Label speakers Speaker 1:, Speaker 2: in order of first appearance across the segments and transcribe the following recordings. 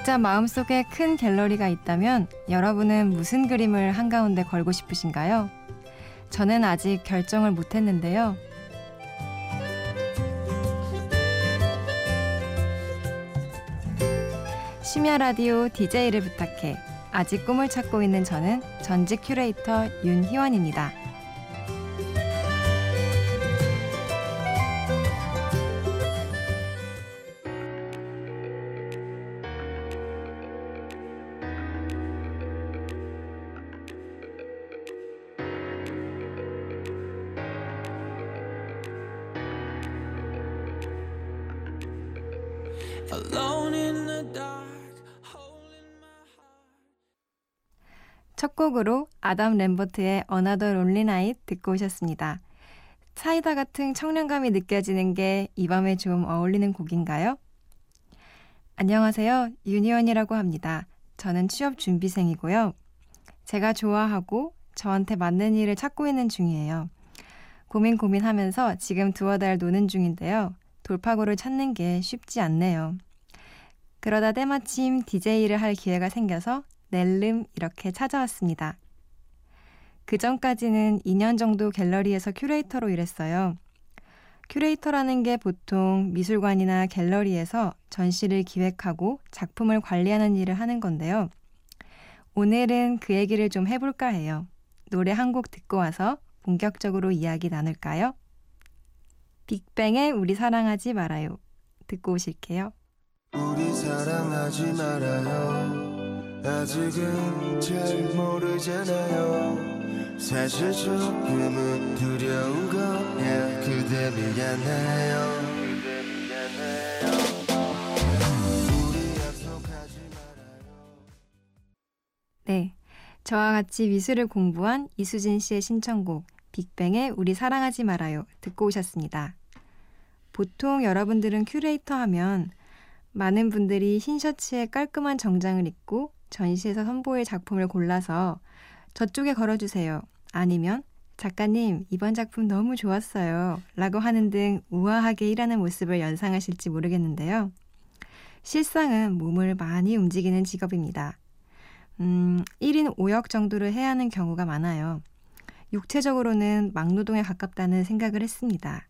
Speaker 1: 각자 마음속에 큰 갤러리가 있다면 여러분은 무슨 그림을 한가운데 걸고 싶으신가요? 저는 아직 결정을 못했는데요. 심야 라디오 DJ를 부탁해. 아직 꿈을 찾고 있는 저는 전직 큐레이터 윤희원입니다. 곡으로 아담 램버트의 Lonely Night 듣고 오셨습니다. 사이다 같은 청량감이 느껴지는 게 이 밤에 좀 어울리는 곡인가요? 안녕하세요. 윤희원이라고 합니다. 저는 취업 준비생이고요. 제가 좋아하고 저한테 맞는 일을 찾고 있는 중이에요. 고민 고민하면서 지금 두어 달 노는 중인데요. 돌파구를 찾는 게 쉽지 않네요. 그러다 때마침 DJ를 할 기회가 생겨서 낼름 이렇게 찾아왔습니다. 그 전까지는 2년 정도 갤러리에서 큐레이터로 일했어요. 큐레이터라는 게 보통 미술관이나 갤러리에서 전시를 기획하고 작품을 관리하는 일을 하는 건데요. 오늘은 그 얘기를 좀 해볼까 해요. 노래 한 곡 듣고 와서 본격적으로 이야기 나눌까요? 빅뱅의 우리 사랑하지 말아요. 듣고 오실게요. 우리 사랑하지 말아요. 아직은 잘 모르잖아요. 사실 조금은 두려운 거야. 그대 미안해요. 네. 저와 같이 미술을 공부한 이수진 씨의 신청곡 빅뱅의 우리 사랑하지 말아요 듣고 오셨습니다. 보통 여러분들은 큐레이터 하면 많은 분들이 흰 셔츠에 깔끔한 정장을 입고 전시에서 선보일 작품을 골라서 저쪽에 걸어주세요. 아니면 작가님, 이번 작품 너무 좋았어요. 라고 하는 등 우아하게 일하는 모습을 연상하실지 모르겠는데요. 실상은 몸을 많이 움직이는 직업입니다. 음, 1인 5역 정도를 해야 하는 경우가 많아요. 육체적으로는 막노동에 가깝다는 생각을 했습니다.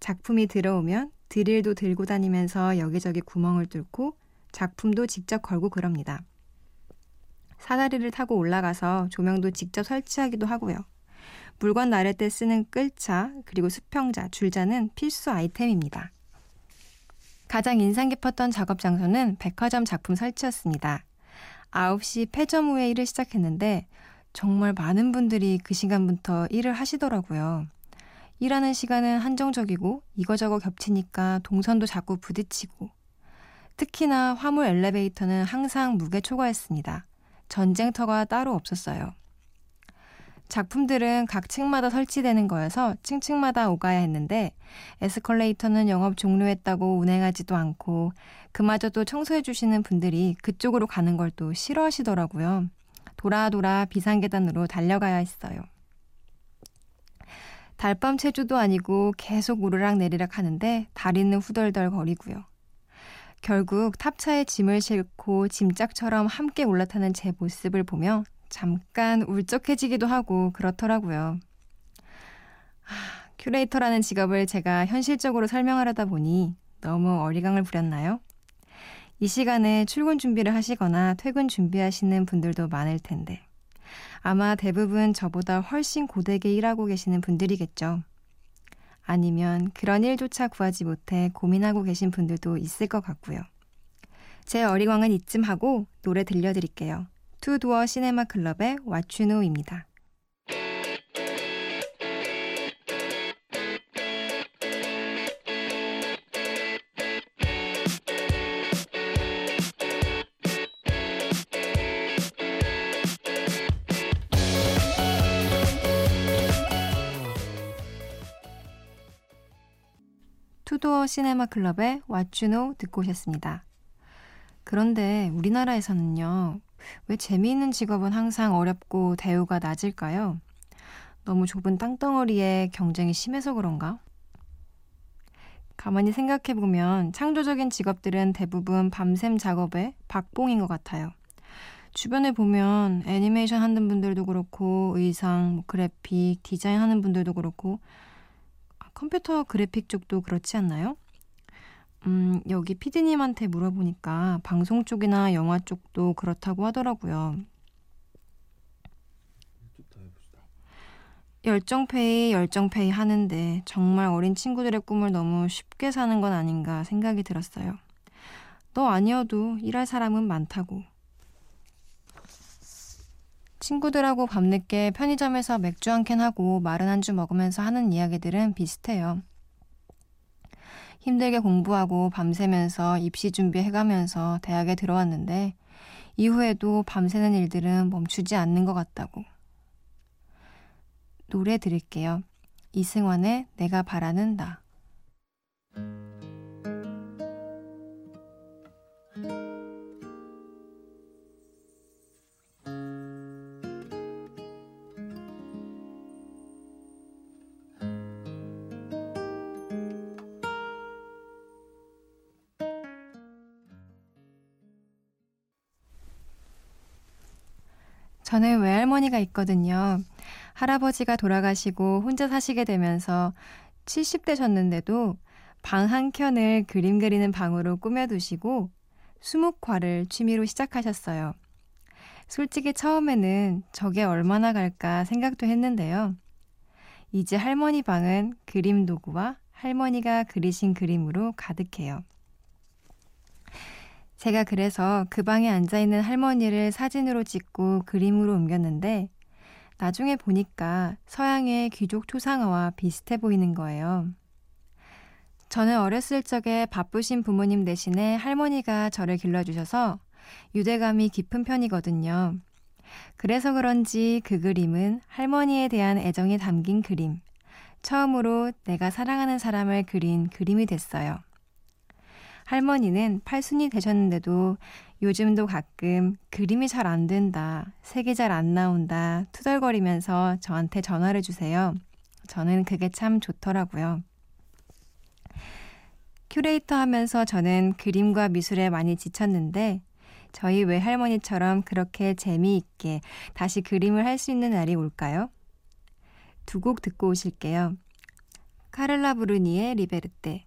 Speaker 1: 작품이 들어오면 드릴도 들고 다니면서 여기저기 구멍을 뚫고 작품도 직접 걸고 그럽니다. 사다리를 타고 올라가서 조명도 직접 설치하기도 하고요. 물건 나를 때 쓰는 끌차, 그리고 수평자, 줄자는 필수 아이템입니다. 가장 인상 깊었던 작업 장소는 백화점 작품 설치였습니다. 9시 폐점 후에 일을 시작했는데 정말 많은 분들이 그 시간부터 일을 하시더라고요. 일하는 시간은 한정적이고 이거저거 겹치니까 동선도 자꾸 부딪히고 특히나 화물 엘리베이터는 항상 무게 초과했습니다. 전쟁터가 따로 없었어요. 작품들은 각 층마다 설치되는 거여서 층층마다 오가야 했는데 에스컬레이터는 영업 종료했다고 운행하지도 않고 그마저도 청소해 주시는 분들이 그쪽으로 가는 걸 또 싫어하시더라고요. 돌아 돌아 비상계단으로 달려가야 했어요. 달밤 체조도 아니고 계속 오르락 내리락 하는데 다리는 후덜덜 거리고요. 결국 탑차에 짐을 싣고 짐짝처럼 함께 올라타는 제 모습을 보며 잠깐 울적해지기도 하고 그렇더라고요. 하, 큐레이터라는 직업을 제가 현실적으로 설명하려다 보니 너무 어리광을 부렸나요? 이 시간에 출근 준비를 하시거나 퇴근 준비하시는 분들도 많을 텐데. 아마 대부분 저보다 훨씬 고되게 일하고 계시는 분들이겠죠. 아니면 그런 일조차 구하지 못해 고민하고 계신 분들도 있을 것 같고요. 제 어리광은 이쯤 하고 노래 들려드릴게요. Two Door Cinema Club의 Know입니다. 시네마 클럽의 Know 듣고 오셨습니다. 그런데 우리나라에서는요, 왜 재미있는 직업은 항상 어렵고 대우가 낮을까요? 너무 좁은 땅덩어리에 경쟁이 심해서 그런가? 가만히 생각해보면 창조적인 직업들은 대부분 밤샘 작업에 박봉인 것 같아요. 주변에 보면 애니메이션 하는 분들도 그렇고 의상, 뭐 그래픽, 디자인 하는 분들도 그렇고 아, 컴퓨터 그래픽 쪽도 그렇지 않나요? 음, 여기 피디님한테 물어보니까 방송 쪽이나 영화 쪽도 그렇다고 하더라고요. 열정페이, 열정페이 하는데 정말 어린 친구들의 꿈을 너무 쉽게 사는 건 아닌가 생각이 들었어요. 너 아니어도 일할 사람은 많다고. 친구들하고 밤늦게 편의점에서 맥주 한 캔 하고 마른 안주 먹으면서 하는 이야기들은 비슷해요. 힘들게 공부하고 밤새면서 입시 준비해가면서 대학에 들어왔는데 이후에도 밤새는 일들은 멈추지 않는 것 같다고. 노래 들을게요. 이승환의 내가 바라는 나. 저는 외할머니가 있거든요. 할아버지가 돌아가시고 혼자 사시게 되면서 70대셨는데도 방 한 켠을 그림 그리는 방으로 꾸며두시고 수묵화를 취미로 시작하셨어요. 솔직히 처음에는 저게 얼마나 갈까 생각도 했는데요. 이제 할머니 방은 그림 도구와 할머니가 그리신 그림으로 가득해요. 제가 그래서 그 방에 앉아 있는 할머니를 사진으로 찍고 그림으로 옮겼는데 나중에 보니까 서양의 귀족 초상화와 비슷해 보이는 거예요. 저는 어렸을 적에 바쁘신 부모님 대신에 할머니가 저를 길러주셔서 유대감이 깊은 편이거든요. 그래서 그런지 그 그림은 할머니에 대한 애정이 담긴 그림. 처음으로 내가 사랑하는 사람을 그린 그림이 됐어요. 할머니는 팔순이 되셨는데도 요즘도 가끔 그림이 잘 안 된다, 색이 잘 안 나온다, 투덜거리면서 저한테 전화를 주세요. 저는 그게 참 좋더라고요. 큐레이터 하면서 저는 그림과 미술에 많이 지쳤는데 저희 외할머니처럼 그렇게 재미있게 다시 그림을 할 수 있는 날이 올까요? 두 곡 듣고 오실게요. 카를라 브루니의 리베르테,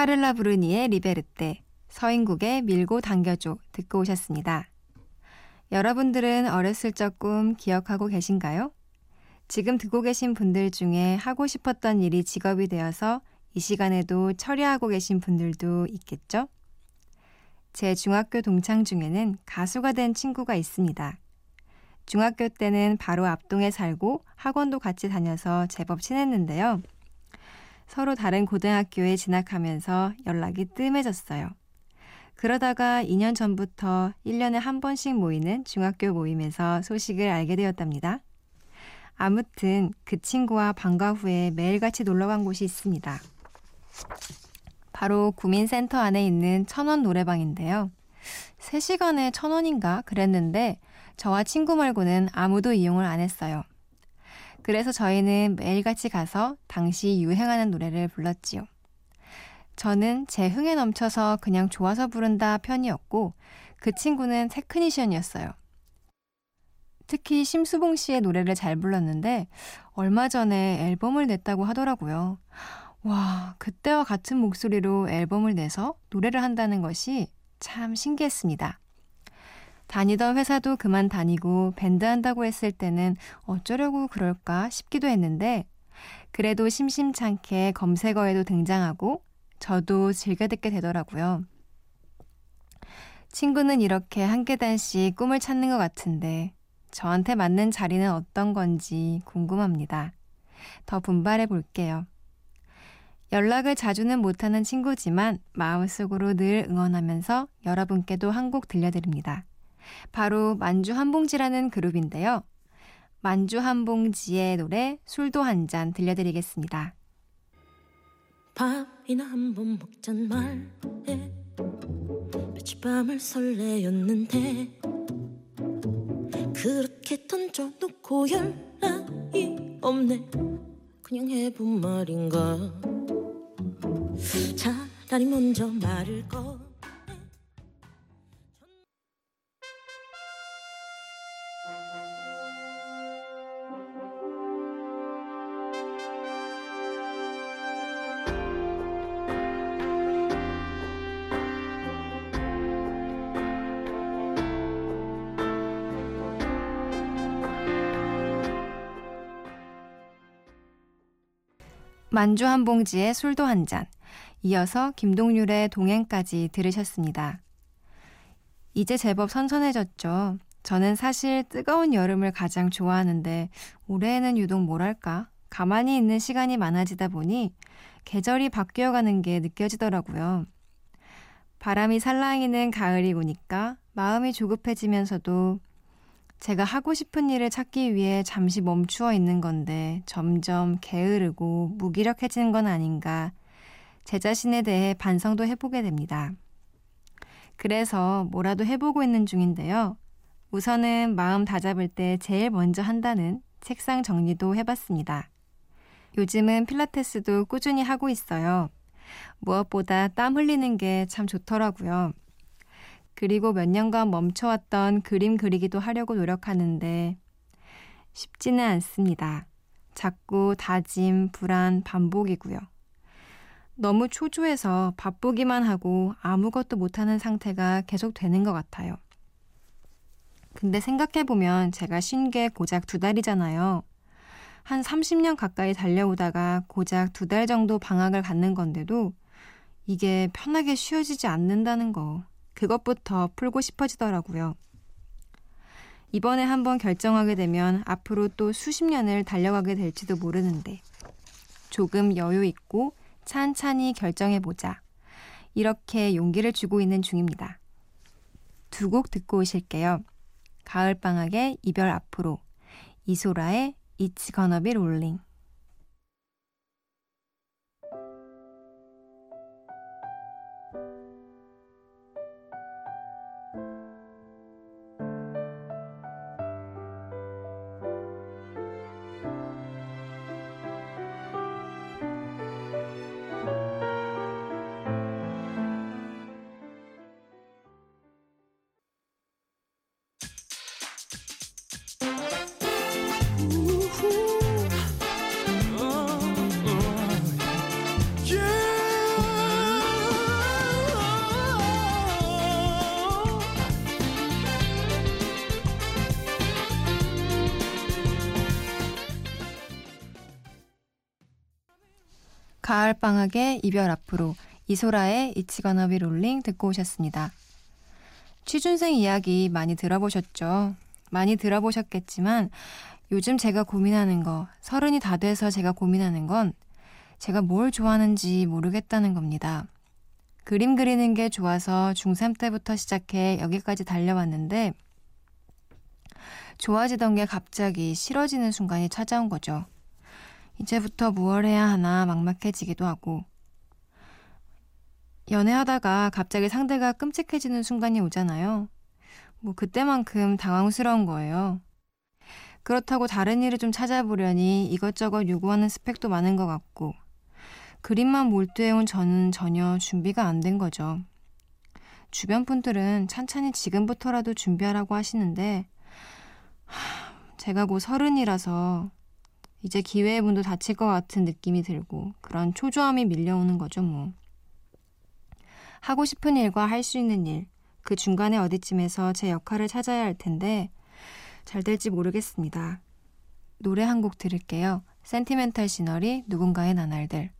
Speaker 1: 카를라 브루니의 리베르테 서인국의 밀고 당겨줘 듣고 오셨습니다. 여러분들은 어렸을 적 꿈 기억하고 계신가요? 지금 듣고 계신 분들 중에 하고 싶었던 일이 직업이 되어서 이 시간에도 처리하고 계신 분들도 있겠죠? 제 중학교 동창 중에는 가수가 된 친구가 있습니다. 중학교 때는 바로 앞동에 살고 학원도 같이 다녀서 제법 친했는데요. 서로 다른 고등학교에 진학하면서 연락이 뜸해졌어요. 그러다가 2년 전부터 1년에 한 번씩 모이는 중학교 모임에서 소식을 알게 되었답니다. 아무튼 그 친구와 방과 후에 매일같이 놀러 간 곳이 있습니다. 바로 구민센터 안에 있는 천원 노래방인데요. 3시간에 천원인가 그랬는데 저와 친구 말고는 아무도 이용을 안 했어요. 그래서 저희는 매일같이 가서 당시 유행하는 노래를 불렀지요. 저는 제 흥에 넘쳐서 그냥 좋아서 부른다 편이었고 그 친구는 테크니션이었어요. 특히 심수봉 씨의 노래를 잘 불렀는데 얼마 전에 앨범을 냈다고 하더라고요. 와, 그때와 같은 목소리로 앨범을 내서 노래를 한다는 것이 참 신기했습니다. 다니던 회사도 그만 다니고 밴드 한다고 했을 때는 어쩌려고 그럴까 싶기도 했는데 그래도 심심찮게 검색어에도 등장하고 저도 즐겨 듣게 되더라고요. 친구는 이렇게 한 계단씩 꿈을 찾는 것 같은데 저한테 맞는 자리는 어떤 건지 궁금합니다. 더 분발해 볼게요. 연락을 자주는 못하는 친구지만 마음속으로 늘 응원하면서 여러분께도 한 곡 들려드립니다. 바로 만주 한 봉지라는 그룹인데요. 만주 한 봉지의 노래 술도 한 잔 들려드리겠습니다. 밥이나 한 번 먹잔 말해 며칠 밤을 설레였는데 그렇게 던져놓고 연락이 없네 그냥 해본 말인가 차라리 먼저 말을 거 만주 한 봉지에 술도 한 잔. 이어서 김동률의 동행까지 들으셨습니다. 이제 제법 선선해졌죠. 저는 사실 뜨거운 여름을 가장 좋아하는데 올해에는 유독 뭐랄까 가만히 있는 시간이 많아지다 보니 계절이 바뀌어가는 게 느껴지더라고요. 바람이 살랑이는 가을이 오니까 마음이 조급해지면서도 제가 하고 싶은 일을 찾기 위해 잠시 멈추어 있는 건데 점점 게으르고 무기력해지는 건 아닌가 제 자신에 대해 반성도 해보게 됩니다. 그래서 뭐라도 해보고 있는 중인데요. 우선은 마음 다잡을 때 제일 먼저 한다는 책상 정리도 해봤습니다. 요즘은 필라테스도 꾸준히 하고 있어요. 무엇보다 땀 흘리는 게 참 좋더라고요. 그리고 몇 년간 멈춰왔던 그림 그리기도 하려고 노력하는데 쉽지는 않습니다. 자꾸 다짐, 불안, 반복이고요. 너무 초조해서 바쁘기만 하고 아무것도 못하는 상태가 계속 되는 것 같아요. 근데 생각해보면 제가 쉰 게 고작 두 달이잖아요. 한 30년 가까이 달려오다가 고작 두 달 정도 방학을 갖는 건데도 이게 편하게 쉬어지지 않는다는 거. 그것부터 풀고 싶어지더라고요. 이번에 한번 결정하게 되면 앞으로 또 수십 년을 달려가게 될지도 모르는데 조금 여유 있고 찬찬히 결정해보자. 이렇게 용기를 주고 있는 중입니다. 두 곡 듣고 오실게요. 가을방학의 이별 앞으로 이소라의 It's Gonna Be Rolling 가을 방학의 이별 앞으로 이소라의 Be Rolling 듣고 오셨습니다. 취준생 이야기 많이 들어보셨죠? 많이 들어보셨겠지만 요즘 제가 고민하는 거, 서른이 다 돼서 제가 고민하는 건 제가 뭘 좋아하는지 모르겠다는 겁니다. 그림 그리는 게 좋아서 중3 때부터 시작해 여기까지 달려왔는데 좋아지던 게 갑자기 싫어지는 순간이 찾아온 거죠. 이제부터 무얼 해야 하나 막막해지기도 하고 연애하다가 갑자기 상대가 끔찍해지는 순간이 오잖아요. 뭐 그때만큼 당황스러운 거예요. 그렇다고 다른 일을 좀 찾아보려니 이것저것 요구하는 스펙도 많은 것 같고 그림만 몰두해온 저는 전혀 준비가 안 된 거죠. 주변 분들은 찬찬히 지금부터라도 준비하라고 하시는데 하, 제가 곧 서른이라서 이제 기회의 문도 닫힐 것 같은 느낌이 들고 그런 초조함이 밀려오는 거죠, 뭐. 하고 싶은 일과 할 수 있는 일, 그 중간에 어디쯤에서 제 역할을 찾아야 할 텐데 잘 될지 모르겠습니다. 노래 한 곡 들을게요. 센티멘탈 시너리 누군가의 나날들.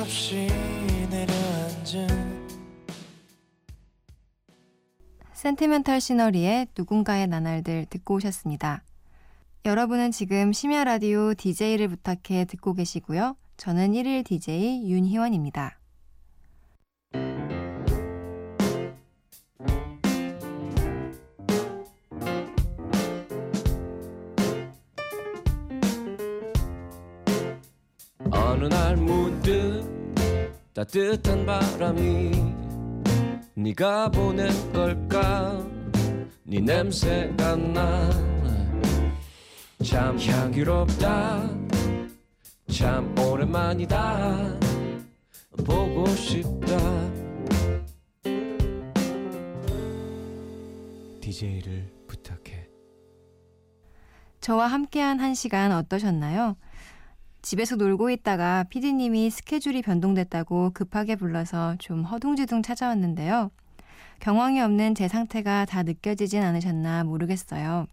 Speaker 2: 없이 내려앉은
Speaker 1: 센티멘탈 시너리의 누군가의 나날들 듣고 오셨습니다. 여러분은 지금 심야 라디오 DJ를 부탁해 듣고 계시고요. 저는 1일 DJ 윤희원입니다.
Speaker 2: 어느 날 따뜻한 바람이 네가 보낸 걸까? 네 냄새가 나참 향기롭다. 참 오랜만이다. 보고 싶다. DJ를 부탁해.
Speaker 1: 저와 함께한 한 시간 어떠셨나요? 집에서 놀고 있다가 피디님이 스케줄이 변동됐다고 급하게 불러서 좀 허둥지둥 찾아왔는데요. 경황이 없는 제 상태가 다 느껴지진 않으셨나 모르겠어요.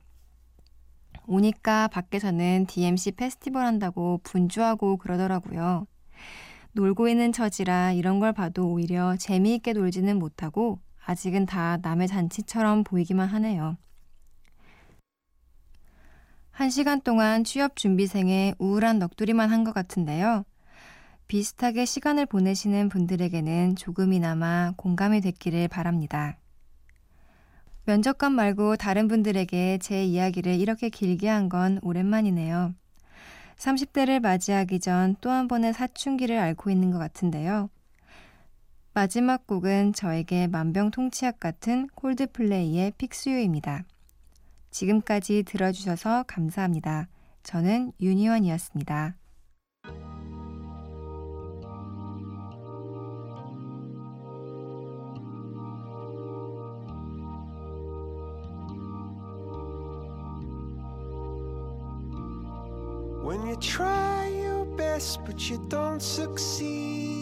Speaker 1: 오니까 밖에서는 DMC 페스티벌 한다고 분주하고 그러더라고요. 놀고 있는 처지라 이런 걸 봐도 오히려 재미있게 놀지는 못하고 아직은 다 남의 잔치처럼 보이기만 하네요. 한 시간 동안 취업 준비생의 우울한 넋두리만 한 것 같은데요. 비슷하게 시간을 보내시는 분들에게는 조금이나마 공감이 됐기를 바랍니다. 면접관 말고 다른 분들에게 제 이야기를 이렇게 길게 한 건 오랜만이네요. 30대를 맞이하기 전 또 한 번의 사춘기를 앓고 있는 것 같은데요. 마지막 곡은 저에게 만병통치약 같은 콜드플레이의 픽스유입니다. 지금까지 들어주셔서 감사합니다. 저는 윤희원이었습니다.
Speaker 2: When you try your best but you don't succeed